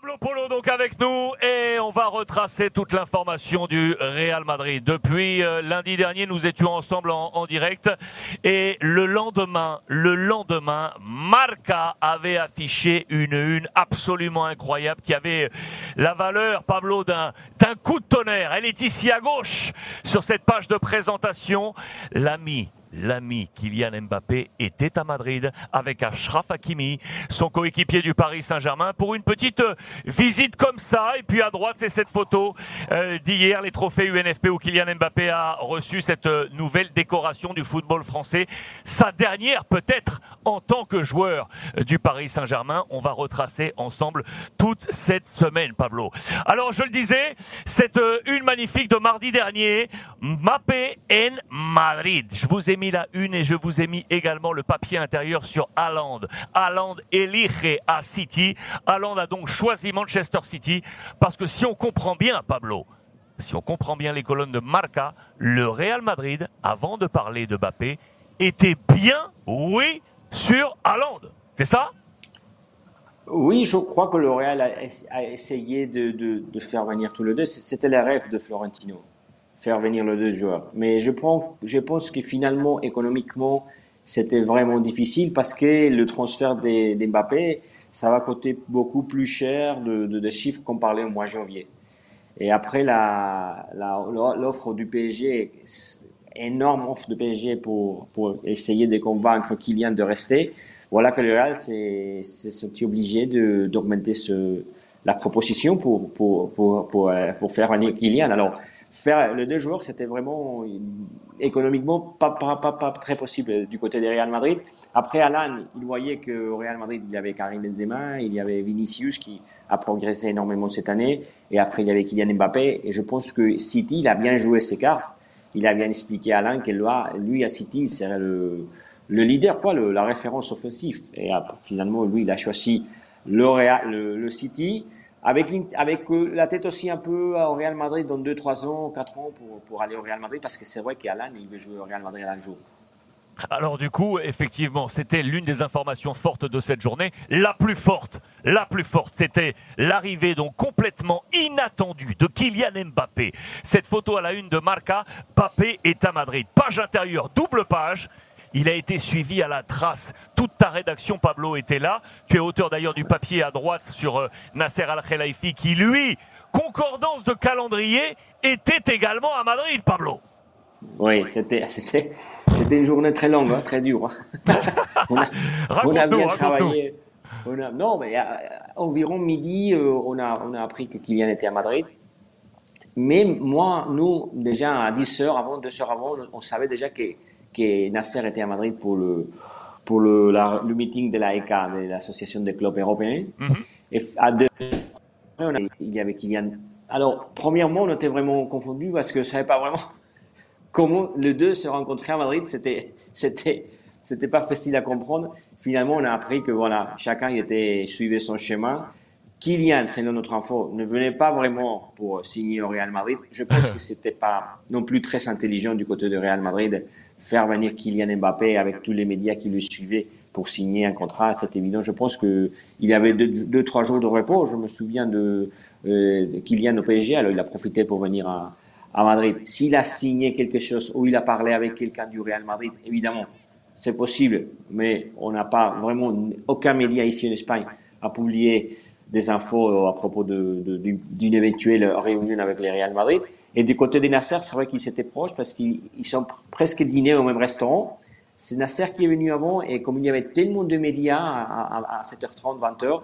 Pablo Polo donc avec nous et on va retracer toute l'information du Real Madrid. Depuis euh, lundi dernier, nous étions ensemble en, en, direct et le lendemain, le lendemain, Marca avait affiché une une absolument incroyable qui avait la valeur, Pablo, d'un d'un coup de tonnerre. Elle est ici à gauche sur cette page de présentation. L'ami l'ami Kylian Mbappé était à Madrid avec Ashraf Hakimi, son coéquipier du Paris Saint-Germain, pour une petite euh, visite comme ça. Et puis à droite, c'est cette photo euh, d'hier, les trophées UNFP où Kylian Mbappé a reçu cette euh, nouvelle décoration du football français. Sa dernière peut-être en tant que joueur du Paris Saint-Germain. On va retracer ensemble toute cette semaine, Pablo. Alors je le disais, c'est une magnifique de mardi dernier, Mbappé en Madrid. Mis la une et je vous ai mis également le papier intérieur sur Haaland. Haaland elige à City. Haaland a donc choisi Manchester City parce que si on comprend bien, Pablo, si on comprend bien les colonnes de Marca, le Real Madrid, avant de parler de Mbappé, était bien, oui, sur Haaland. C'est ça? Oui, je crois que le Real a, essayé de, de, de, faire venir tous les deux. C'était le rêve de Florentino faire venir les deux joueurs. Mais je, pense que finalement, économiquement, c'était vraiment difficile parce que le transfert d'Mbappé, ça va coûter beaucoup plus cher de, chiffres qu'on parlait au mois janvier. Et après, l'offre du PSG, énorme offre de PSG pour, essayer de convaincre Kylian de rester. Voilà que le Real s'est obligé d'augmenter la proposition pour, pour, pour, pour, pour faire venir Kylian. Alors, faire les deux joueurs, c'était vraiment économiquement pas, pas, pas, pas, très possible du côté des Real Madrid. Après, Alan, il voyait qu'au Real Madrid, il y avait Karim Benzema, il y avait Vinicius qui a progressé énormément cette année, et après, il y avait Kylian Mbappé. Et je pense que City, il a bien joué ses cartes. Il a bien expliqué à Alain que lui, à City, il serait le, le leader, quoi, le, la référence offensive. Et finalement, lui, il a choisi le, Real, le, le City avec, euh, la tête aussi un peu au Real Madrid dans 2-3 ans, 4 ans pour, pour, aller au Real Madrid parce que c'est vrai qu'Alan, il veut jouer au Real Madrid un jour. Alors du coup, effectivement, c'était l'une des informations fortes de cette journée. La plus forte, la plus forte, c'était l'arrivée donc complètement inattendue de Kylian Mbappé. Cette photo à la une de Marca, Mbappé est à Madrid. Page intérieure, double page. Il a été suivi à la trace. Toute ta rédaction, Pablo, était là. Tu es auteur d'ailleurs du papier à droite sur euh, Nasser Al-Khelaifi qui, lui, concordance de calendrier, était également à Madrid, Pablo. Oui, c'était, c'était, c'était une journée très longue, hein, très dure. Hein. on, a, on a bien travaillé. On a, non, mais à, environ midi, euh, on, a, on a appris que Kylian était à Madrid. Mais moi, nous, déjà à 10 heures avant, 2 heures avant, on savait déjà que que Nasser était à Madrid pour le, pour le, la, le meeting de la ECA, de l'Association des clubs européens. Mm -hmm. Et à deux on a, il y avait Kylian. Alors, premièrement, on était vraiment confondus parce que je ne savais pas vraiment comment les deux se rencontraient à Madrid. C'était, c'était, c'était pas facile à comprendre. Finalement, on a appris que voilà, chacun était, suivait son chemin. Kylian, selon notre info, ne venait pas vraiment pour signer au Real Madrid. Je pense que c'était pas non plus très intelligent du côté du Real Madrid faire venir Kylian Mbappé avec tous les médias qui le suivaient pour signer un contrat, c'est évident. Je pense que il avait deux, trois jours de repos. Je me souviens de, euh, de Kylian au PSG, alors il a profité pour venir à, à Madrid. S'il a signé quelque chose ou il a parlé avec quelqu'un du Real Madrid, évidemment, c'est possible, mais on n'a pas vraiment aucun média ici en Espagne a publié des infos à propos d'une éventuelle réunion avec le Real Madrid. Et du côté des Nasser, c'est vrai qu'ils étaient proches parce qu'ils sont presque dînés au même restaurant. C'est Nasser qui est venu avant et comme il y avait tellement de médias à, à, à 7h30, 20h,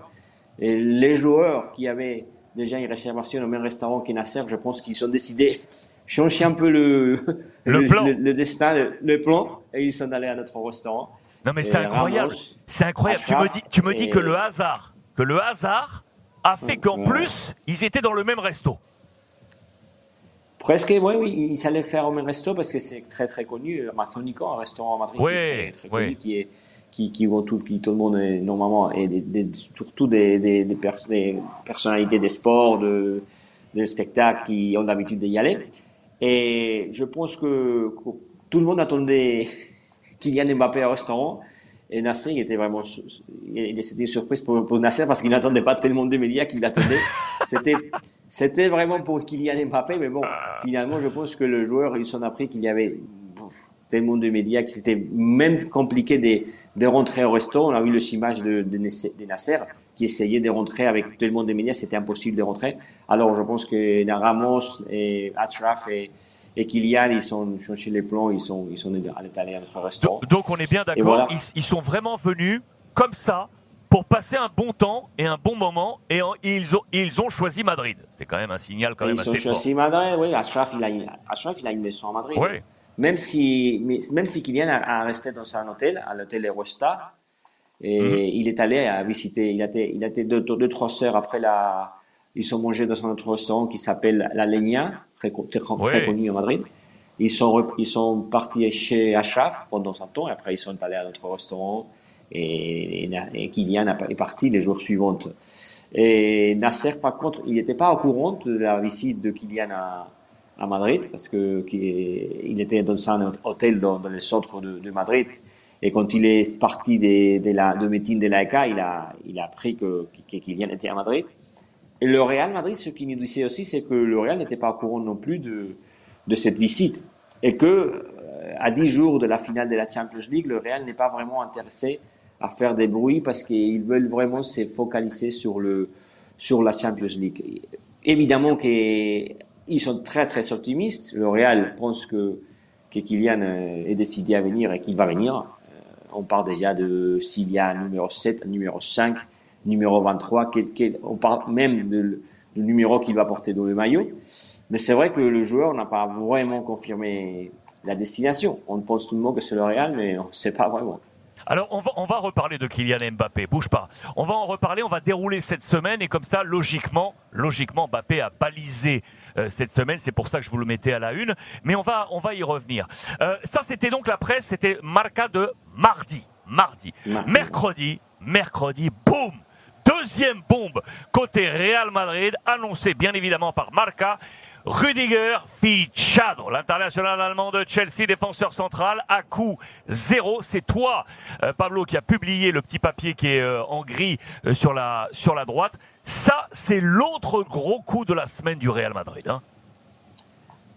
et les joueurs qui avaient déjà une réservation au même restaurant que Nasser, je pense qu'ils ont décidé changer un peu le, le, le plan. Le, destin, le, plan, et ils sont allés à notre restaurant. Non mais c'est incroyable, c'est incroyable. Tu me dis, tu me dis que le hasard, que le hasard a fait qu'en ouais. plus ils étaient dans le même resto. Presque, oui, oui, ils allaient faire au même resto parce que c'est très très connu, Marzonico, un restaurant à Madrid oui, qui est très, très oui. connu, qui est qui, qui vont tout, qui tout le monde est, normalement et des, des, surtout des, des, des, pers des, personnalités des sports, de, des spectacles qui ont l'habitude d'y aller. Et je pense que, que, tout le monde attendait Kylian Mbappé au restaurant. Et Nasser, il était vraiment, c'était une surprise pour, pour Nasser parce qu'il n'attendait pas tellement de médias qu'il attendait. C'était, c'était vraiment pour Kylian Mbappé, mais bon, finalement, je pense que le joueur, il s'en a pris qu'il y avait tellement de médias que c'était même compliqué de, de rentrer au resto. On a vu le image de, de, Nasser qui essayait de rentrer avec tellement de médias, c'était impossible de rentrer. Alors, je pense que Ramos et Achraf et, et Kylian, ils sont changé les plans, ils sont, ils sont allés à notre restaurant. Donc, on est bien d'accord, ils, sont vraiment venus comme ça pour passer un bon temps et un bon moment et ils, ont, ils ont choisi Madrid. C'est quand même un signal quand même assez fort. Ils ont choisi Madrid, oui. Ashraf, il a, Ashraf, il a une maison à Madrid. Oui. Même si, même si Kylian a, resté dans un hôtel, à l'hôtel Erosta, et mhm. il est allé à visiter, il a été, il a été deux, deux, trois heures après la, ils sont mangés dans un autre restaurant qui s'appelle La Leña, très, très, connu à Madrid. Ils sont, ils sont partis chez Ashraf pendant un temps, et après ils sont allés à notre restaurant, et, et, Kylian est parti les jours suivants. Et Nasser, par contre, il n'était pas au courant de la visite de Kylian à, à Madrid, parce que il était dans un hôtel dans, le centre de, Madrid. Et quand il est parti de, de la de meeting de l'AECA, il a, il a appris que, que Kylian était à Madrid. Et le Real Madrid, ce qu'il nous disait aussi, c'est que le Real n'était pas au courant non plus de, de cette visite. Et que, euh, à 10 jours de la finale de la Champions League, le Real n'est pas vraiment intéressé à faire des bruits parce qu'ils veulent vraiment se focaliser sur, le, sur la Champions League. Évidemment qu'ils sont très très optimistes. Le Real pense que, que Kylian euh, est décidé à venir et qu'il va venir. Euh, on parle déjà de s'il y a un numéro 7, un numéro 5, numéro 23, on parle même du numéro qu'il va porter dans le maillot. Mais c'est vrai que le joueur n'a pas vraiment confirmé la destination. On pense tout le monde que c'est le Real, mais on ne sait pas vraiment. Alors on va, on va reparler de Kylian Mbappé, bouge pas. On va en reparler, on va dérouler cette semaine et comme ça, logiquement, logiquement, Mbappé a balisé euh, cette semaine. C'est pour ça que je vous le mettais à la une. Mais on va, on va y revenir. Euh, ça, c'était donc la presse, c'était Marca de mardi. Mardi. Mercredi, mercredi, boum Deuxième bombe côté Real Madrid, annoncée bien évidemment par Marca. Rudiger Fichado, l'international allemand de Chelsea, défenseur central, à coup zéro. C'est toi, euh, Pablo, qui a publié le petit papier qui est euh, en gris euh, sur la droite. Ça, c'est l'autre gros coup de la semaine du Real Madrid. Hein.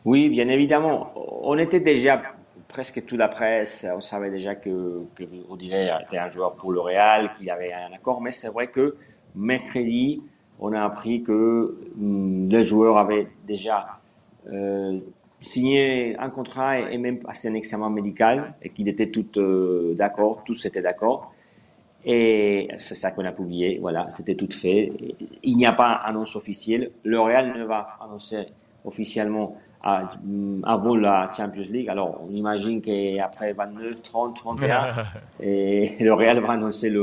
Oui, bien évidemment. On était déjà presque toute la presse, on savait déjà que, que était un joueur pour le Real, qu'il avait un accord, mais c'est vrai que mercredi, on a appris que hum, le joueur avait déjà euh, signé un contrat et, même passé un examen médical et qu'il était tout euh, d'accord, tous étaient d'accord. Et c'est ça qu'on a publié, voilà, c'était tout fait. Il n'y a pas annonce officielle. Le Real ne va annoncer officiellement hum, avant la Champions League. Alors, on imagine qu'après 29, 30, 31, et le Real va annoncer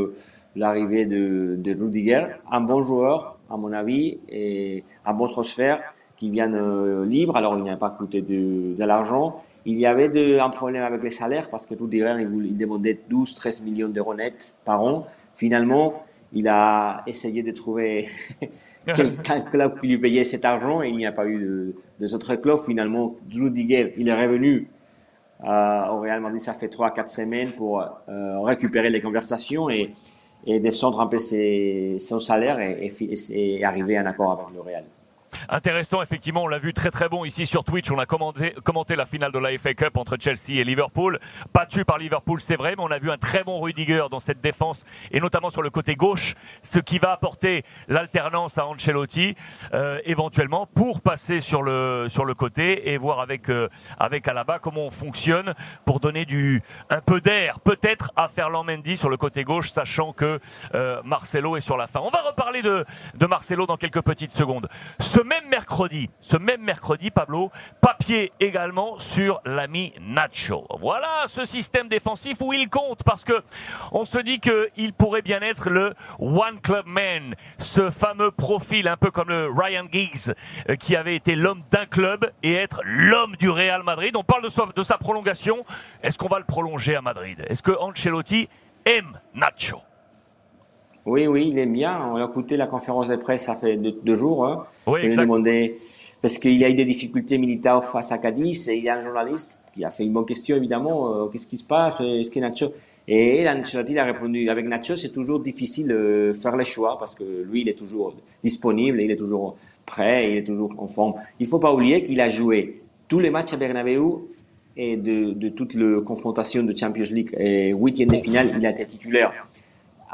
l'arrivée de, de Rudiger, un bon joueur, à mon avis, et un bon transfert qui viennent euh, libre. Alors, il n'a pas coûté de, de l'argent. Il y avait de, un problème avec les salaires parce que tout il, il demandait 12-13 millions d'euros net par an. Finalement, il a essayé de trouver quelqu'un club qui lui payait cet argent et il n'y a pas eu de, de autres clubs. Finalement, Rudiger, il est revenu euh, au Real Madrid, ça fait 3-4 semaines pour euh, récupérer les conversations et et descendre un peu son salaire et, et, arriver à un accord avec le Real. Intéressant, effectivement, on l'a vu très très bon ici sur Twitch. On a commenté, commenté la finale de la FA Cup entre Chelsea et Liverpool. Battu par Liverpool, c'est vrai, mais on a vu un très bon Rudiger dans cette défense et notamment sur le côté gauche, ce qui va apporter l'alternance à Ancelotti euh, éventuellement pour passer sur le sur le côté et voir avec euh, avec Alaba comment on fonctionne pour donner du un peu d'air peut-être à Ferland Mendy sur le côté gauche, sachant que euh, Marcelo est sur la fin. On va reparler de de Marcelo dans quelques petites secondes. Même mercredi, ce même mercredi, Pablo, papier également sur l'ami Nacho. Voilà ce système défensif où il compte parce que on se dit qu'il pourrait bien être le One Club Man, ce fameux profil un peu comme le Ryan Giggs euh, qui avait été l'homme d'un club et être l'homme du Real Madrid. On parle de de sa prolongation. Est-ce qu'on va le prolonger à Madrid? Est-ce que Ancelotti aime Nacho? Oui, oui, il aime bien. On a écouté la conférence de presse, ça fait deux, jours. Hein. Oui, exact. demandé, parce qu'il y a eu des difficultés militaires face à Cadiz, et il y a un journaliste qui a fait une bonne question, évidemment. Euh, qu'est-ce qui se passe Est-ce que Nacho Et Ancelotti a répondu, avec Nacho, c'est toujours difficile de faire les choix parce que lui, il est toujours disponible, il est toujours prêt, il est toujours en forme. Il faut pas oublier qu'il a joué tous les matchs à Bernabeu et de, de toute la confrontation de Champions League et huitième de finale, il a été titulaire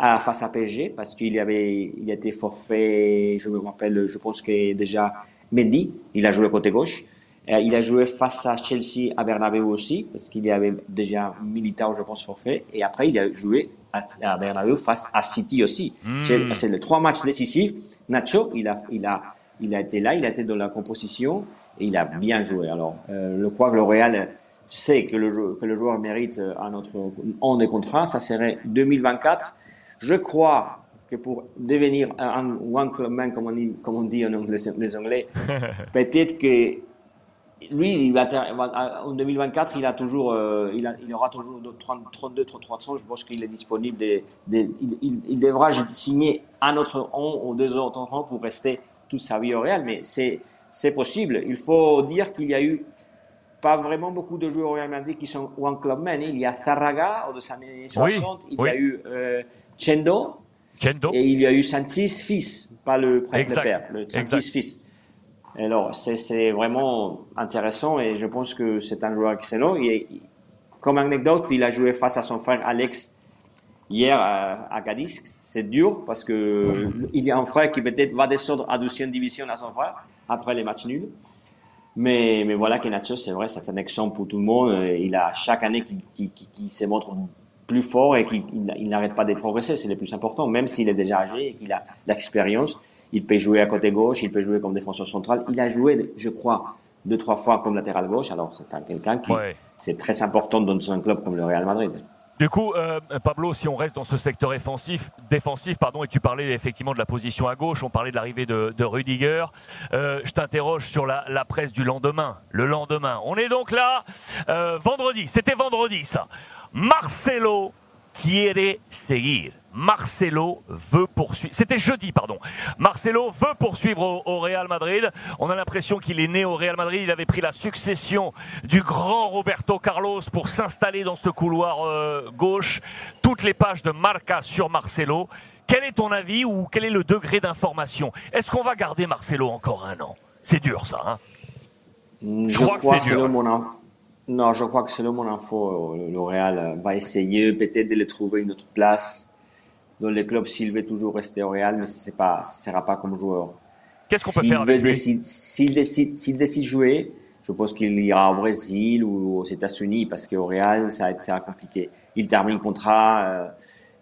à, face à PSG parce qu'il avait, il était forfait, je me rappelle, je pense que déjà Mendy, il a joué côté gauche. Euh, il a joué face à Chelsea à Bernabeu aussi, parce qu'il y avait déjà Militao, je pense, forfait. Et après, il a joué à, Bernabeu face à City aussi. Hmm. C'est les trois matchs décisifs. Nacho, il a, il, a, il a été là, il a été dans la composition et il a bien joué. Alors, euh, crois que le Real sait que le, que le joueur mérite euh, un autre an de contrat. Ça serait 2024. Je crois que pour devenir un one club man, comme on dit, comme on dit en anglais, les Anglais, peut-être que lui, il va, en 2024, il, a toujours, euh, il, il, aura toujours 32, 300. Je pense qu'il est disponible. il, il, devra signer un autre an ou deux autres ans pour rester toute sa vie au Real. Mais c'est possible. Il faut dire qu'il y a eu pas vraiment beaucoup de joueurs au Real Madrid qui sont One Club Men. Il y a Zarraga, aux années 60. il y a eu euh, Chendo. Chendo. Et il y a eu Santis fils, pas le, père, le Santis fils. Alors, c'est vraiment intéressant et je pense que c'est un joueur excellent. Et, comme anecdote, il a joué face à son frère Alex hier à, à Cadiz. C'est dur parce que il y a un frère qui peut-être va descendre à deuxième division à son frère après les matchs nuls. Mais, mais voilà que Nacho, c'est vrai, c'est un exemple pour tout le monde. Il a chaque année qui, qui, qui, se montre plus fort et qu'il n'arrête pas de progresser. C'est le plus important, même s'il est déjà âgé et qu'il a l'expérience. Il peut jouer à côté gauche, il peut jouer comme défenseur central. Il a joué, je crois, deux, trois fois comme latéral gauche. Alors, c'est quelqu'un qui, c'est très important dans un club comme le Real Madrid. Du coup, euh, Pablo, si on reste dans ce secteur défensif, défensif pardon, et tu parlais effectivement de la position à gauche, on parlait de l'arrivée de, de, Rudiger, euh, je t'interroge sur la, la, presse du lendemain. Le lendemain, on est donc là, euh, vendredi, c'était vendredi ça. Marcelo quiere seguir. Marcelo veut poursuivre. C'était jeudi, pardon. Marcelo veut poursuivre au, Real Madrid. On a l'impression qu'il est né au Real Madrid. Il avait pris la succession du grand Roberto Carlos pour s'installer dans ce couloir euh, gauche. Toutes les pages de Marca sur Marcelo. Quel est ton avis ou quel est le degré d'information? Est-ce qu'on va garder Marcelo encore un an? C'est dur, ça. Hein? Je, crois, que c'est dur. Non, je crois que selon mon info, le Real va essayer peut-être de le trouver une autre place dans le club s'il veut toujours rester au Real, mais ce ne sera pas comme joueur. Qu'est-ce qu'on peut faire avec lui? S'il décide, s'il décide jouer, je pense qu'il ira au Brésil ou aux États-Unis parce qu'au Real, ça sera compliqué. Il termine le contrat euh,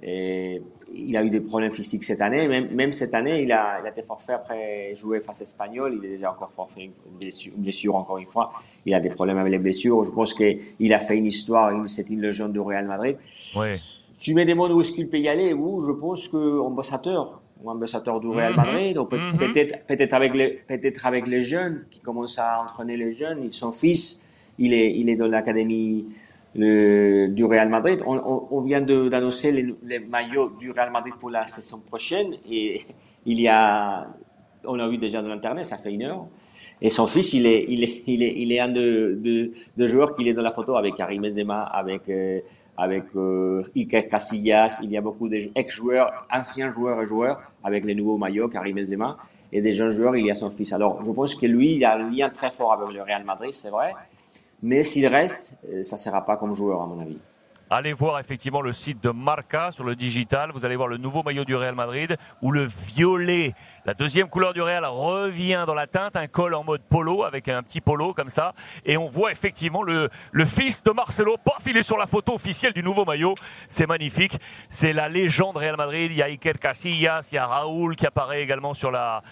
et il a eu des problèmes physiques cette année. Même, même cette année, il a, il a été forfait après jouer face à Espagnol. Il est déjà encore forfait, une blessure, encore une fois. Il a des problèmes avec les blessures. Je pense qu'il a fait une histoire. C'est une légende du Real Madrid. Ouais tu me demandes où est-ce qu'il peut y aller, où je pense que ambassadeur, ou ambassadeur du Real mhm. Madrid, mhm. peut-être peut-être avec les peut-être avec les jeunes qui commencent à entraîner les jeunes. Son fils, il est il est dans l'académie du Real Madrid. On, vient d'annoncer les, les, maillots du Real Madrid pour la saison prochaine et il y a on a vu déjà dans l'internet, ça fait une heure. Et son fils, il est, il est, il est, un de, de, de joueurs qui est dans la photo avec Karim Benzema, avec euh, avec euh, Iker Casillas, il y a beaucoup d'ex-joueurs, anciens joueurs et joueurs avec les nouveaux maillots, Karim Benzema, et des jeunes joueurs, il y a son fils. Alors, je pense que lui, il a un lien très fort avec le Real Madrid, c'est vrai, mais s'il reste, euh, ça ne sera pas comme joueur, à mon avis. Allez voir effectivement le site de Marca sur le digital. Vous allez voir le nouveau maillot du Real Madrid où le violet la deuxième couleur du Real revient dans la teinte, un col en mode polo avec un petit polo comme ça. Et on voit effectivement le, fils de Marcelo, paf, il sur la photo officielle du nouveau maillot. C'est magnifique. C'est la légende Real Madrid. Il y a Iker Casillas, il y a Raoul qui apparaît également sur la,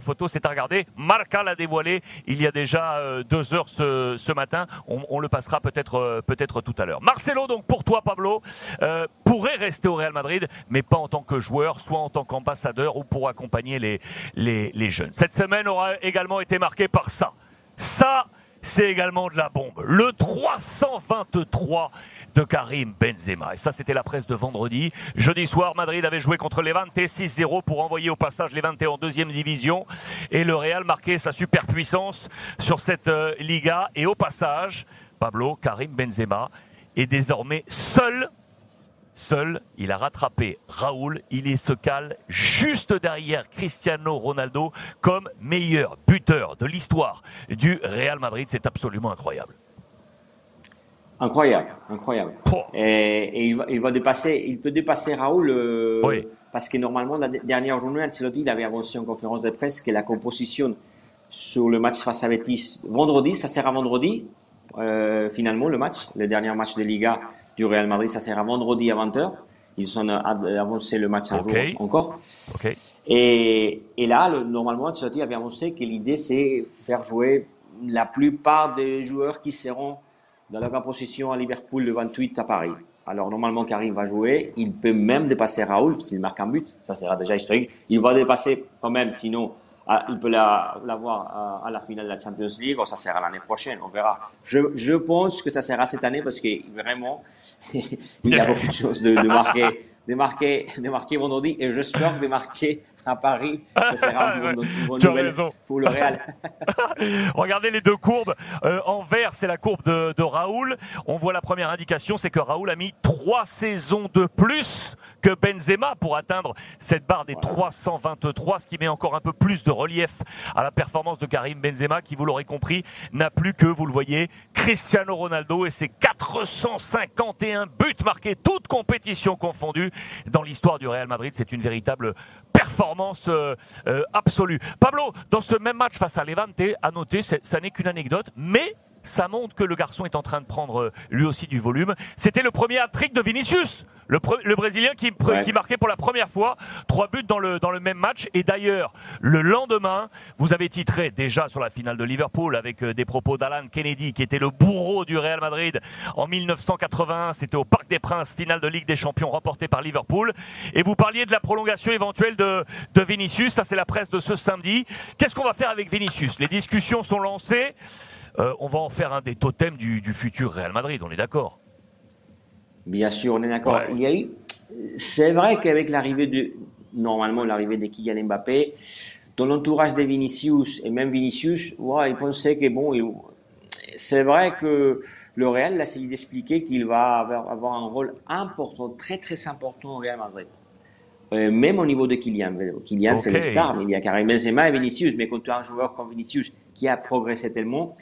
photo. C'est à regarder. Marca l'a dévoilé il y a déjà euh, deux heures ce, matin. On, le passera peut-être euh, peut-être tout à l'heure. Marcelo, donc pour toi, Pablo, euh, pourrait rester au Real Madrid, mais pas en tant que joueur, soit en tant qu'ambassadeur ou pour accompagner les, les, jeunes. Cette semaine aura également été marquée par ça. Ça, c'est également de la bombe. Le 323 de Karim Benzema. Et ça, c'était la presse de vendredi. Jeudi soir, Madrid avait joué contre Levante 6-0 pour envoyer au passage Levante en deuxième division. Et le Real marquait sa superpuissance sur cette euh, Liga. Et au passage, Pablo Karim Benzema est désormais seul seul, il a rattrapé Raoul. Il est se cale juste derrière Cristiano Ronaldo comme meilleur buteur de l'histoire du Real Madrid. C'est absolument incroyable. Incroyable, incroyable. Et, il, va, dépasser, il peut dépasser Raoul euh, parce que normalement la dernière journée, Ancelotti il avait annoncé en conférence de presse que la composition sur le match face à Betis vendredi, ça sera vendredi. Euh, finalement, le match, le dernier match de Liga du Real Madrid, ça sera vendredi à 20h. Ils ont avancé le match un jour encore. Et, et, là, le, normalement, Ancelotti avait annoncé que l'idée, c'est faire jouer la plupart des joueurs qui seront dans la position à Liverpool le 28 à Paris. Alors normalement Karim va jouer, il peut même dépasser Raoul s'il marque un but, ça sera déjà historique. Il va dépasser quand même, sinon ah, il peut l'avoir à, la finale de la Champions League, ou ça sera l'année prochaine, on verra. Je, je, pense que ça sera cette année parce que vraiment il y a beaucoup de choses de, marquer de marquer, de marquer vendredi et j'espère de marquer à Paris. Ça une bonne, pour le Real. Regardez les deux courbes. Euh, en vert, c'est la courbe de, de Raoul. On voit la première indication, c'est que Raoul a mis trois saisons de plus que Benzema pour atteindre cette barre des 323, ce qui met encore un peu plus de relief à la performance de Karim Benzema, qui, vous l'aurez compris, n'a plus que, vous le voyez, Cristiano Ronaldo et ses 451 buts marqués, toutes compétitions confondues dans l'histoire du Real Madrid. C'est une véritable performance euh, euh, absolue. Pablo, dans ce même match face à Levante, à noter, ça n'est qu'une anecdote, mais ça montre que le garçon est en train de prendre euh, lui aussi du volume. C'était le premier hat-trick de Vinicius, le, le Brésilien qui, qui, marquait pour la première fois trois buts dans le, dans le même match. Et d'ailleurs, le lendemain, vous avez titré déjà sur la finale de Liverpool avec euh, des propos d'Alan Kennedy, qui était le bourreau du Real Madrid en 1981. C'était au Parc des Princes, finale de Ligue des Champions remportée par Liverpool. Et vous parliez de la prolongation éventuelle de, de Vinicius. Ça, c'est la presse de ce samedi. Qu'est-ce qu'on va faire avec Vinicius? Les discussions sont lancées. Euh, on va en faire un des totems du, futur Real Madrid, on est d'accord Bien sûr, on est d'accord. Il y a eu, c'est vrai qu'avec l'arrivée de, normalement l'arrivée de Kylian Mbappé, dans l'entourage de Vinicius et même Vinicius, ouais, il pensait que bon, c'est vrai que le Real a essayé d'expliquer qu'il va avoir, un rôle important, très très important au Real Madrid. Euh, même au niveau de Kylian. Kylian, c'est le star, mais il y a Karim Benzema et Vinicius. Mais quand tu as un joueur comme Vinicius qui a progressé tellement,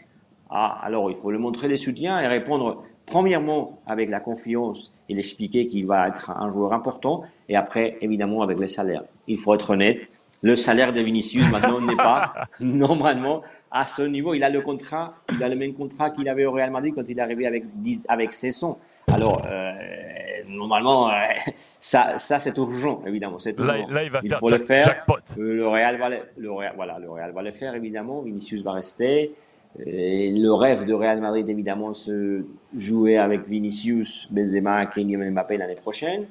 ah, alors il faut le montrer les soutiens et répondre premièrement avec la confiance et l'expliquer qu'il va être un joueur important et après évidemment avec les salaires. Il faut être honnête, le salaire de Vinicius maintenant n'est pas normalement à ce niveau. Il a le contrat, il a le même contrat qu'il avait au Real Madrid quand il est arrivé avec 10, avec. Alors, euh, normalement, euh, ça, ça c'est urgent, évidemment. Là, là, il va faire faut le faire. Jackpot. Euh, le Real va le, Real, voilà, le Real va le faire, évidemment. Vinicius va rester. Le rêve de Real Madrid, évidemment, se jouer avec Vinicius, Benzema, Kylian Mbappé l'année prochaine.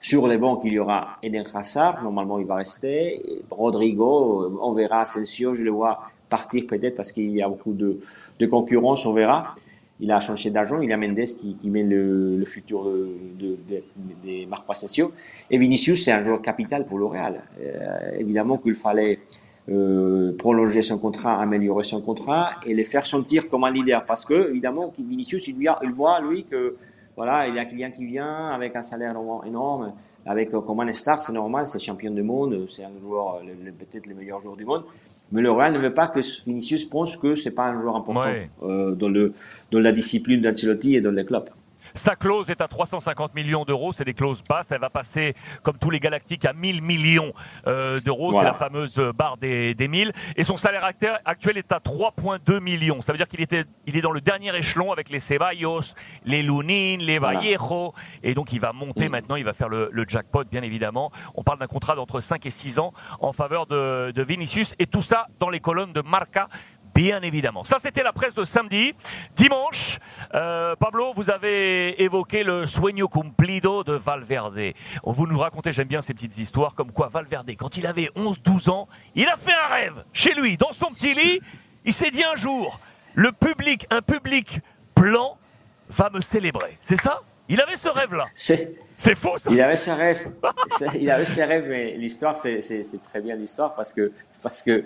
Sur les bancs, il y aura Eden Hazard, normalement il va rester. Rodrigo, on verra. Asensio, je le vois partir peut-être parce qu'il y a beaucoup de, de, concurrence, on verra. Il a changé d'argent, il y a Mendes qui, qui met le, le futur de, de, de, Marco Asensio. Et Vinicius, c'est un joueur capital pour le Real. Euh, évidemment qu'il fallait euh, prolonger son contrat, améliorer son contrat et les faire sentir comme un leader. Parce que, évidemment, Vinicius, il, il voit, lui, que voilà, il y a un client qui vient avec un salaire énorme, avec euh, comme un star, c'est normal, c'est champion du monde, c'est un joueur, peut-être le meilleur joueur du monde. Mais le Real ne veut pas que Vinicius pense que c'est pas un joueur important euh, dans, le, dans la discipline d'Ancelotti et dans les clubs. Sa clause est à 350 millions d'euros, c'est des clauses basses. Elle va passer, comme tous les Galactiques, à 1000 millions euh, d'euros. C'est la fameuse barre des, des 1000. Et son salaire actuel est à 3,2 millions. Ça veut dire qu'il était, il est dans le dernier échelon avec les Ceballos, les Lunin, les Vallejo. Et donc, il va monter mm. maintenant. Il va faire le, le, jackpot, bien évidemment. On parle d'un contrat d'entre 5 et 6 ans en faveur de, de Vinicius. Et tout ça dans les colonnes de Marca Bien évidemment. Ça, c'était la presse de samedi. Dimanche, euh, Pablo, vous avez évoqué le sueño cumplido de Valverde. Vous nous racontez, j'aime bien ces petites histoires, comme quoi Valverde, quand il avait 11-12 ans, il a fait un rêve chez lui, dans son petit lit. Il s'est dit un jour, le public, un public blanc va me célébrer. C'est ça? Il avait ce rêve-là. C'est... C'est faux, ça? Il avait ce rêve. il avait ce rêve, mais l'histoire, c'est, très bien l'histoire parce que, parce que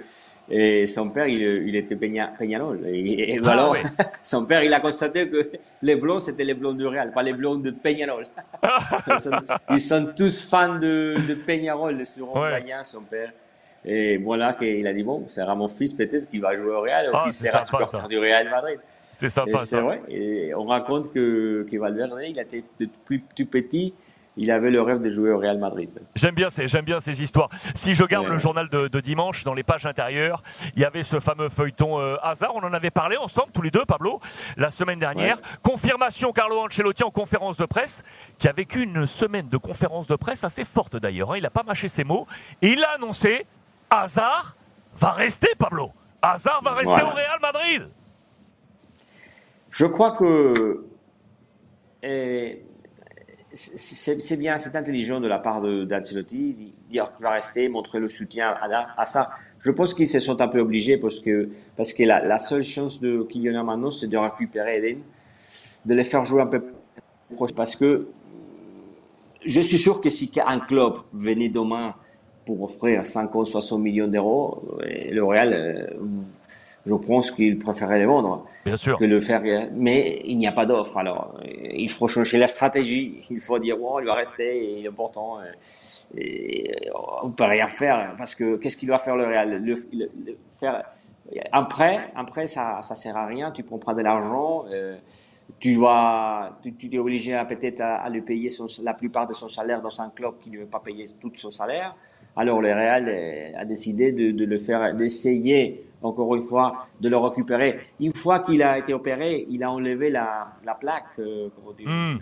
Et son père, il, était Peñarol. Et, ah, son père, il a constaté que les blonds, c'était les blonds du Real, pas les blonds de Peñarol. ils, sont, tous fans de, de Peñarol, le suron son père. Et voilà qu'il a dit, bon, c'est mon fils peut-être qui va jouer au Real, ou qui sera supporter du Real Madrid. C'est sympa, C'est vrai. Et on raconte que, que Valverde, il a été depuis tout petit, il avait le rêve de jouer au Real Madrid. J'aime bien ces, j'aime bien ces histoires. Si je garde le journal de, dimanche, dans les pages intérieures, il y avait ce fameux feuilleton euh, hasard. On en avait parlé ensemble, tous les deux, Pablo, la semaine dernière. Confirmation Carlo Ancelotti en conférence de presse, qui a vécu une semaine de conférence de presse assez forte d'ailleurs. Hein. Il n'a pas mâché ses mots. Et il a annoncé Hazard va rester, Pablo. Hazard va rester au Real Madrid. Je crois que c'est bien, c'est intelligent de la part d'Ancelotti dire qu'il va rester, montrer le soutien à, ça. Je pense qu'ils se sont un peu obligés parce que, parce que la, seule chance de Kylian maintenant, c'est de récupérer Eden, de les faire jouer un peu proche. Parce que je suis sûr que si un club venait demain pour offrir 50 60 millions d'euros, le Real euh, je pense qu'il préférait les vendre Bien sûr. que le faire. Mais il n'y a pas d'offre. Alors, il faut changer la stratégie. Il faut dire, bon, il va rester, il est important. Et, on ne peut rien faire parce que qu'est-ce qu'il va faire le Real? Le, faire après, après ça, ça sert à rien. Tu prends de l'argent. Euh, tu vas, tu, tu es obligé peut-être à, à, lui payer la plupart de son salaire dans un club qui ne veut pas payer tout son salaire. Alors le Real euh, a décidé de, de le faire, d'essayer encore une fois de le récupérer. Une fois qu'il a été opéré, il a enlevé la, la plaque. Euh, hmm. euh,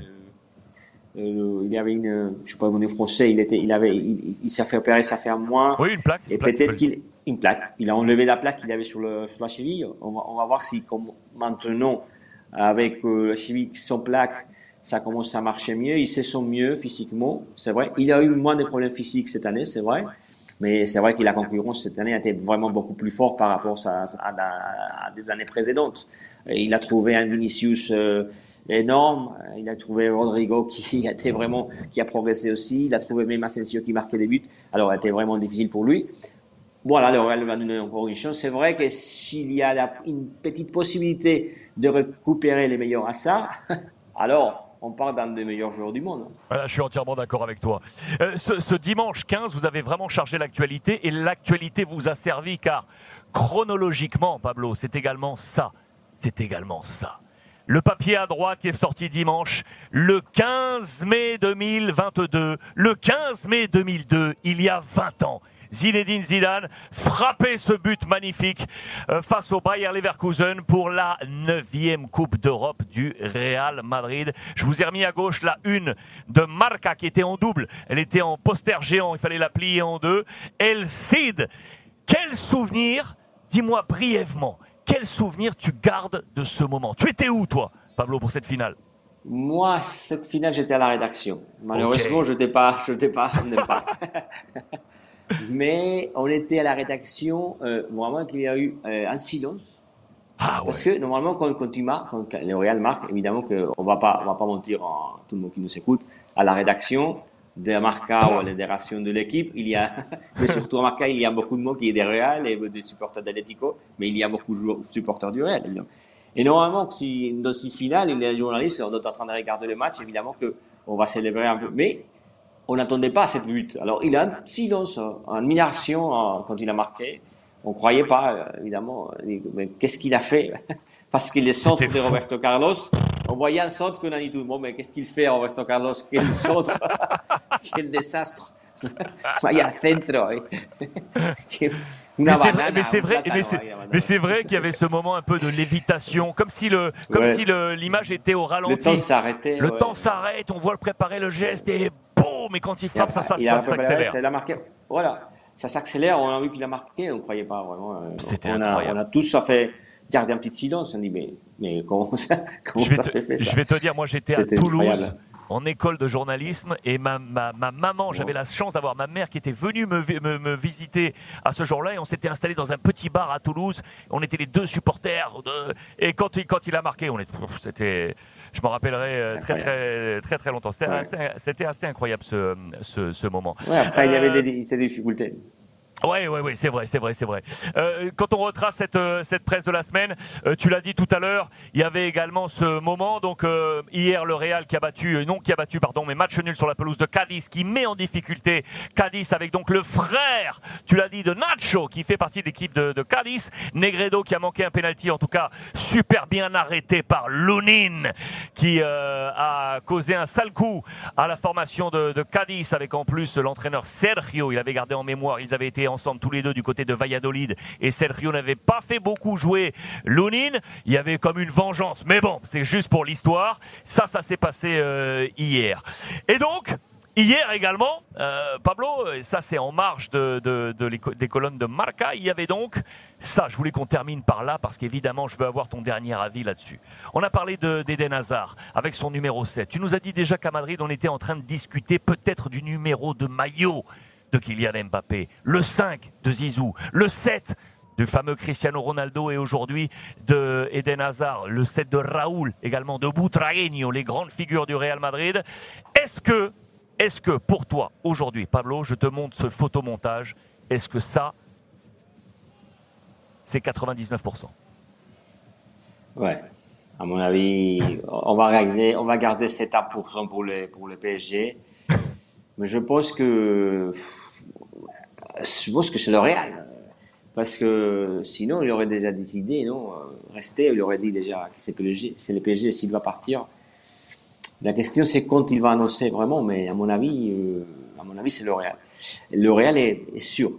euh, il y avait une, je sais pas mon français, il était, il avait, il, s'est fait opérer, ça fait un mois. Oui, une plaque. Et peut-être qu'il, une plaque. Il a enlevé la plaque qu'il avait sur, le, sur la cheville. On va, on va, voir si, comme maintenant, avec la cheville sans plaque, ça commence à marcher mieux. Il se sent mieux physiquement, c'est vrai. Il a eu moins de problèmes physiques cette année, c'est vrai. Mais c'est vrai que la concurrence cette année a été vraiment beaucoup plus forte par rapport à, des années précédentes. il a trouvé un Vinicius euh, énorme. Il a trouvé Rodrigo qui a été vraiment, qui a progressé aussi. Il a trouvé même Asensio qui marquait des buts. Alors, été vraiment difficile pour lui. Voilà, le Real va donner encore une chance. C'est vrai que s'il y a une petite possibilité de récupérer les meilleurs à ça, alors on parle d'un des meilleurs joueurs du monde. Voilà, je suis entièrement d'accord avec toi. Euh, ce, dimanche 15, vous avez vraiment chargé l'actualité et l'actualité vous a servi car chronologiquement, Pablo, c'est également ça. C'est également ça. Le papier à droite qui est sorti dimanche, le 15 mai 2022, le 15 mai 2002, il y a 20 ans. Zinedine Zidane frappait ce but magnifique euh, face au Bayer Leverkusen pour la neuvième Coupe d'Europe du Real Madrid. Je vous ai remis à gauche la une de Marca qui était en double. Elle était en poster géant, il fallait la plier en deux. El Cid, quel souvenir, dis-moi brièvement, quel souvenir tu gardes de ce moment? Tu étais où toi, Pablo, pour cette finale? Moi, cette finale, j'étais à la rédaction. Malheureusement, je n'étais pas, je n'étais pas, pas. Mais on était à la rédaction, euh, vraiment qu'il y a eu euh, un silence. Ah, Parce que normalement, quand, quand tu marques, quand le Real marque, évidemment qu'on ne va pas, mentir à tout le monde qui nous écoute, à la rédaction de Marca ou à la fédération de l'équipe, il y a, mais surtout à Marca, il y a beaucoup de monde qui est des Real et des supporters d'Atletico, mais il y a beaucoup de supporters du Real. Et normalement, si, dans une finale, des journalistes, on est en train de regarder le match, évidemment qu'on va célébrer un peu. Mais on n'attendait pas cette but. Alors, il a un silence, une admiration quand il a marqué. On ne croyait pas, euh, évidemment. Mais qu'est-ce qu'il a fait? Parce qu'il est centre de Roberto Carlos. On voyait un centre qu'on a dit tout le monde, mais qu'est-ce qu'il fait, Roberto Carlos? Quel centre? Quel désastre Vaya centro. mais c'est vrai, mais c'est vrai, qu'il y avait ce moment un peu de lévitation, comme si le, comme si l'image était au ralenti. Le temps s'arrêtait. Le temps s'arrête, on voit le préparer le geste et boum, mais quand il frappe, ça, ça, ça s'accélère. Voilà, ça s'accélère. On a vu qu'il a marqué, on ne croyait pas vraiment. Euh, C'était incroyable. On a tous fait garder un petit silence. On dit mais, mais comment ça, comment ça s'est fait ça Je vais te dire, moi j'étais à Toulouse en école de journalisme et ma, ma, ma maman, j'avais la chance d'avoir ma mère qui était venue me, me, me visiter à ce jour-là et on s'était installé dans un petit bar à Toulouse. On était les deux supporters de, et quand il, quand il a marqué, on c'était, je m'en rappellerai euh, très, très, très, très, longtemps. C'était, assez incroyable ce, ce, ce moment. Ouais, après, il y avait euh, des, des difficultés. Oui, oui, oui, c'est vrai, c'est vrai, c'est vrai. Euh, quand on retrace cette, euh, cette presse de la semaine, euh, tu l'as dit tout à l'heure, il y avait également ce moment. Donc hier, le Real qui a battu, non qui a battu, pardon, mais match nul sur la pelouse de Cadiz, qui met en difficulté Cadiz avec donc le frère, tu l'as dit, de Nacho, qui fait partie de l'équipe de, de Cadiz, Negredo qui a manqué un penalty, en tout cas super bien arrêté par Lunin, qui a causé un sale coup à la formation de, de Cadiz, avec en plus l'entraîneur Sergio. Il avait gardé en mémoire, ils avaient été ensemble tous les deux du côté de Valladolid et Sergio n'avait pas fait beaucoup jouer Lunin. Il y avait comme une vengeance. Mais bon, c'est juste pour l'histoire. Ça, ça s'est passé euh, hier. Et donc, Hier également, euh, Pablo, et ça c'est en marge de, des colonnes de Marca, il y avait donc ça, je voulais qu'on termine par là parce qu'évidemment je veux avoir ton dernier avis là-dessus. On a parlé d'Eden Hazard avec son numéro 7. Tu nous as dit déjà qu'à Madrid on était en train de discuter peut-être du numéro de maillot de Kylian Mbappé, le 5 de Zizou, le 7 du fameux Cristiano Ronaldo et aujourd'hui de Eden Hazard, le 7 de Raoul, également de Butragueño, les grandes figures du Real Madrid. Est-ce que, pour toi, aujourd'hui, Pablo, je te montre ce photomontage, est-ce que ça, c'est 99% Ouais, à mon avis, on va garder, on va garder 7% pour le, pour le PSG. Mais je pense que je pense que c'est le Real. Parce que sinon, il aurait déjà décidé, non? Rester, il aurait dit déjà que c'est le PSG s'il va partir. La question, c'est quand il va annoncer vraiment, mais à mon avis, euh, à mon avis, c'est le Real. Le Real est, sûr.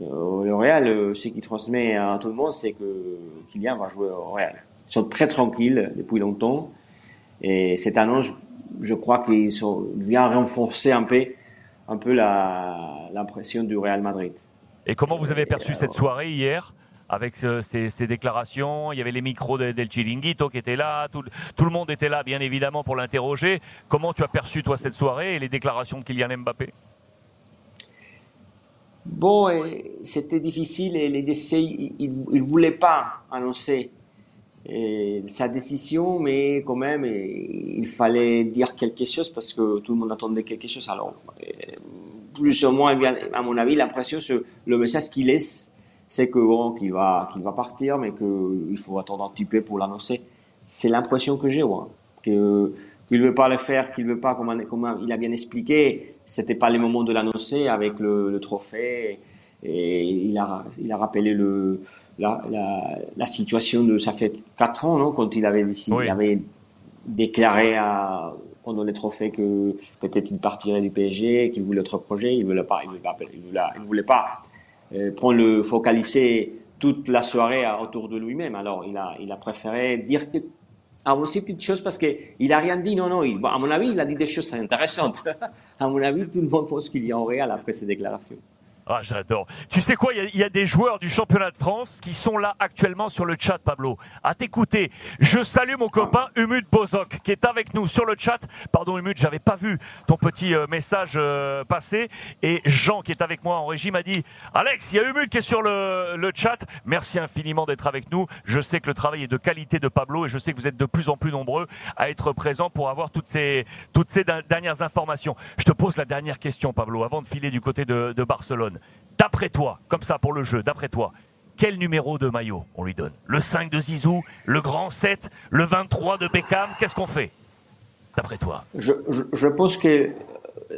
Euh, le Real, euh, ce qu'il transmet à tout le monde, c'est que Kylian va jouer au Real. Ils sont très tranquilles depuis longtemps. Et cette annonce, je crois qu'il vient renforcer un peu un peu l'impression du Real Madrid. Et comment vous avez perçu cette soirée hier avec ces, déclarations? Il y avait les micros de, del Chiringuito qui étaient là. Tout, tout, le monde était là, bien évidemment, pour l'interroger. Comment tu as perçu, toi, cette soirée et les déclarations de Kylian Mbappé? Bon, c'était difficile et les décès, il ne voulait pas annoncer sa décision, mais quand même, il fallait dire quelque chose parce que tout le monde attendait quelque chose. Alors, plus ou moins, à mon avis, l'impression, le message qu'il laisse, c'est que bon, qu'il va, qu'il va partir, mais qu'il faut attendre un petit peu pour l'annoncer. C'est l'impression que j'ai, ouais. que qu'il veut pas le faire, qu'il veut pas, comme, comme il a bien expliqué, c'était pas le moment de l'annoncer avec le, le, trophée. Et il a, il a rappelé le, la, la, situation de ça fait quatre ans, non, quand il avait décidé, il avait déclaré à, pendant les trophées que peut-être il partirait du PSG, qu'il voulait autre projet, il voulait pas, il voulait pas, il voulait, il voulait pas euh, prendre le focaliser toute la soirée autour de lui-même. Alors il a, il a préféré dire que ah, aussi petite chose parce qu'il a rien dit, non, non, il, à mon avis, il a dit des choses intéressantes. à mon avis, tout le monde pense qu'il y a en réel après ces déclarations. Ah, j'adore. Tu sais quoi, il y, a des joueurs du championnat de France qui sont là actuellement sur le chat, Pablo. À t'écouter. Je salue mon copain Umut Bozok qui est avec nous sur le chat. Pardon Umut, j'avais pas vu ton petit euh, message euh, passer. Et Jean qui est avec moi en régie m'a dit Alex, il y a Umut qui est sur le, le chat. Merci infiniment d'être avec nous. Je sais que le travail est de qualité de Pablo et je sais que vous êtes de plus en plus nombreux à être présents pour avoir toutes ces, toutes ces dernières informations. Je te pose la dernière question, Pablo, avant de filer du côté de, de Barcelone. D'après toi, comme ça pour le jeu, d'après toi, quel numéro de maillot on lui donne Le 5 de Zizou, le grand 7, le 23 de Beckham, qu'est-ce qu'on fait D'après toi je, je, pense que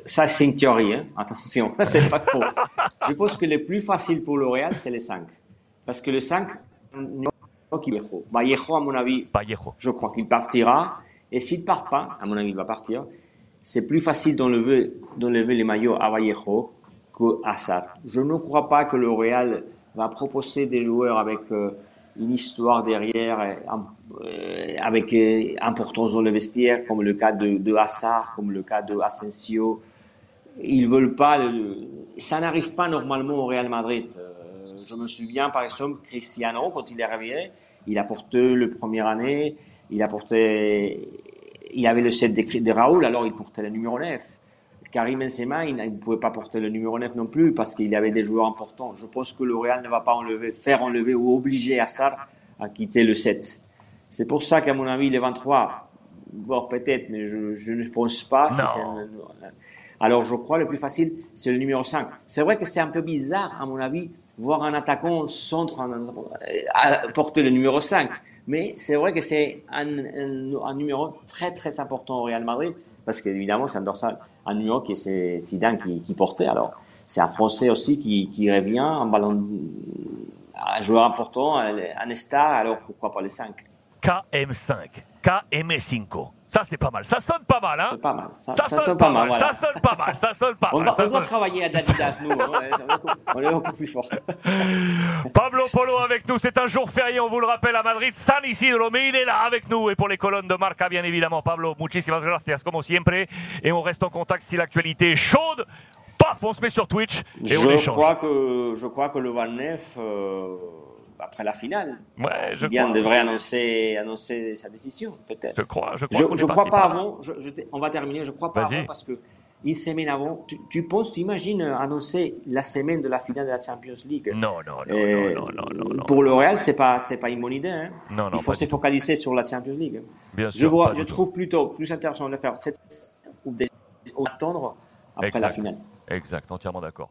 ça c'est une théorie, hein. attention, c'est pas faux. je pense que le plus facile pour le Real, c'est le 5. Parce que le 5, Vallejo. Vallejo, à mon avis, Vallejo. je crois qu'il partira. Et s'il ne part pas, à mon avis, il va partir. C'est plus facile d'enlever, d'enlever les maillots à Vallejo je ne crois pas que le Real va proposer des joueurs avec euh, une histoire derrière, euh, avec euh, importance dans le vestiaire, comme le cas de, de Hazard, comme le cas de Asensio. Ils veulent pas. ça n'arrive pas normalement au Real Madrid. je me souviens par exemple Cristiano quand il est arrivé, il a porté le première année, il a porté, il avait le set de, de Raoul, alors il portait le numéro 9. Karim Benzema, il ne pouvait pas porter le numéro 9 non plus parce qu'il y avait des joueurs importants. Je pense que le Real ne va pas enlever, faire enlever ou obliger Assar à quitter le 7. C'est pour ça qu'à mon avis, les 23, bon, peut-être, mais je, ne pense pas. Alors je crois le plus facile, c'est le numéro 5. C'est vrai que c'est un peu bizarre, à mon avis, voir un attaquant centre à porter le numéro 5. Mais c'est vrai que c'est un, un, numéro très très important au Real Madrid, parce qu'évidemment c'est un dorsal, un numéro qui c'est Zidane qui, qui, portait. C'est un Français aussi qui, revient, un ballon, un joueur important, un star, alors pourquoi pas le 5 KM5, KM5. Ça, c'est pas mal. Ça sonne pas mal, hein pas mal. Ça, ça, sonne, pas mal. Ça sonne pas mal. Ça sonne pas mal. On, doit travailler à Adidas, nous. Hein. on est beaucoup plus fort. Pablo Polo avec nous. C'est un jour férié, on vous le rappelle, à Madrid. San Isidro, mais il est là avec nous. Et pour les colonnes de Marca, bien évidemment. Pablo, muchísimas gracias, como siempre. Et on reste en contact si l'actualité est chaude. Paf, on se met sur Twitch et je on échange. Crois que, je crois que le 29... Euh après la finale. Ouais, je devrait annoncer, annoncer sa décision, peut-être. Je crois, je crois. Je, je crois pas avant. Je, on va terminer. Je crois pas avant parce que une semaine avant, tu, tu penses, tu imagines annoncer la semaine de la finale de la Champions League? Non, non, non, non, non, non, Pour le Real, c'est pas, c'est pas une bonne idée. Hein. Non, non, Il faut se focaliser sur la Champions League. Bien sûr. Je, vois, je trouve plutôt plus intéressant de faire cette ou attendre après la finale. Exact, entièrement d'accord.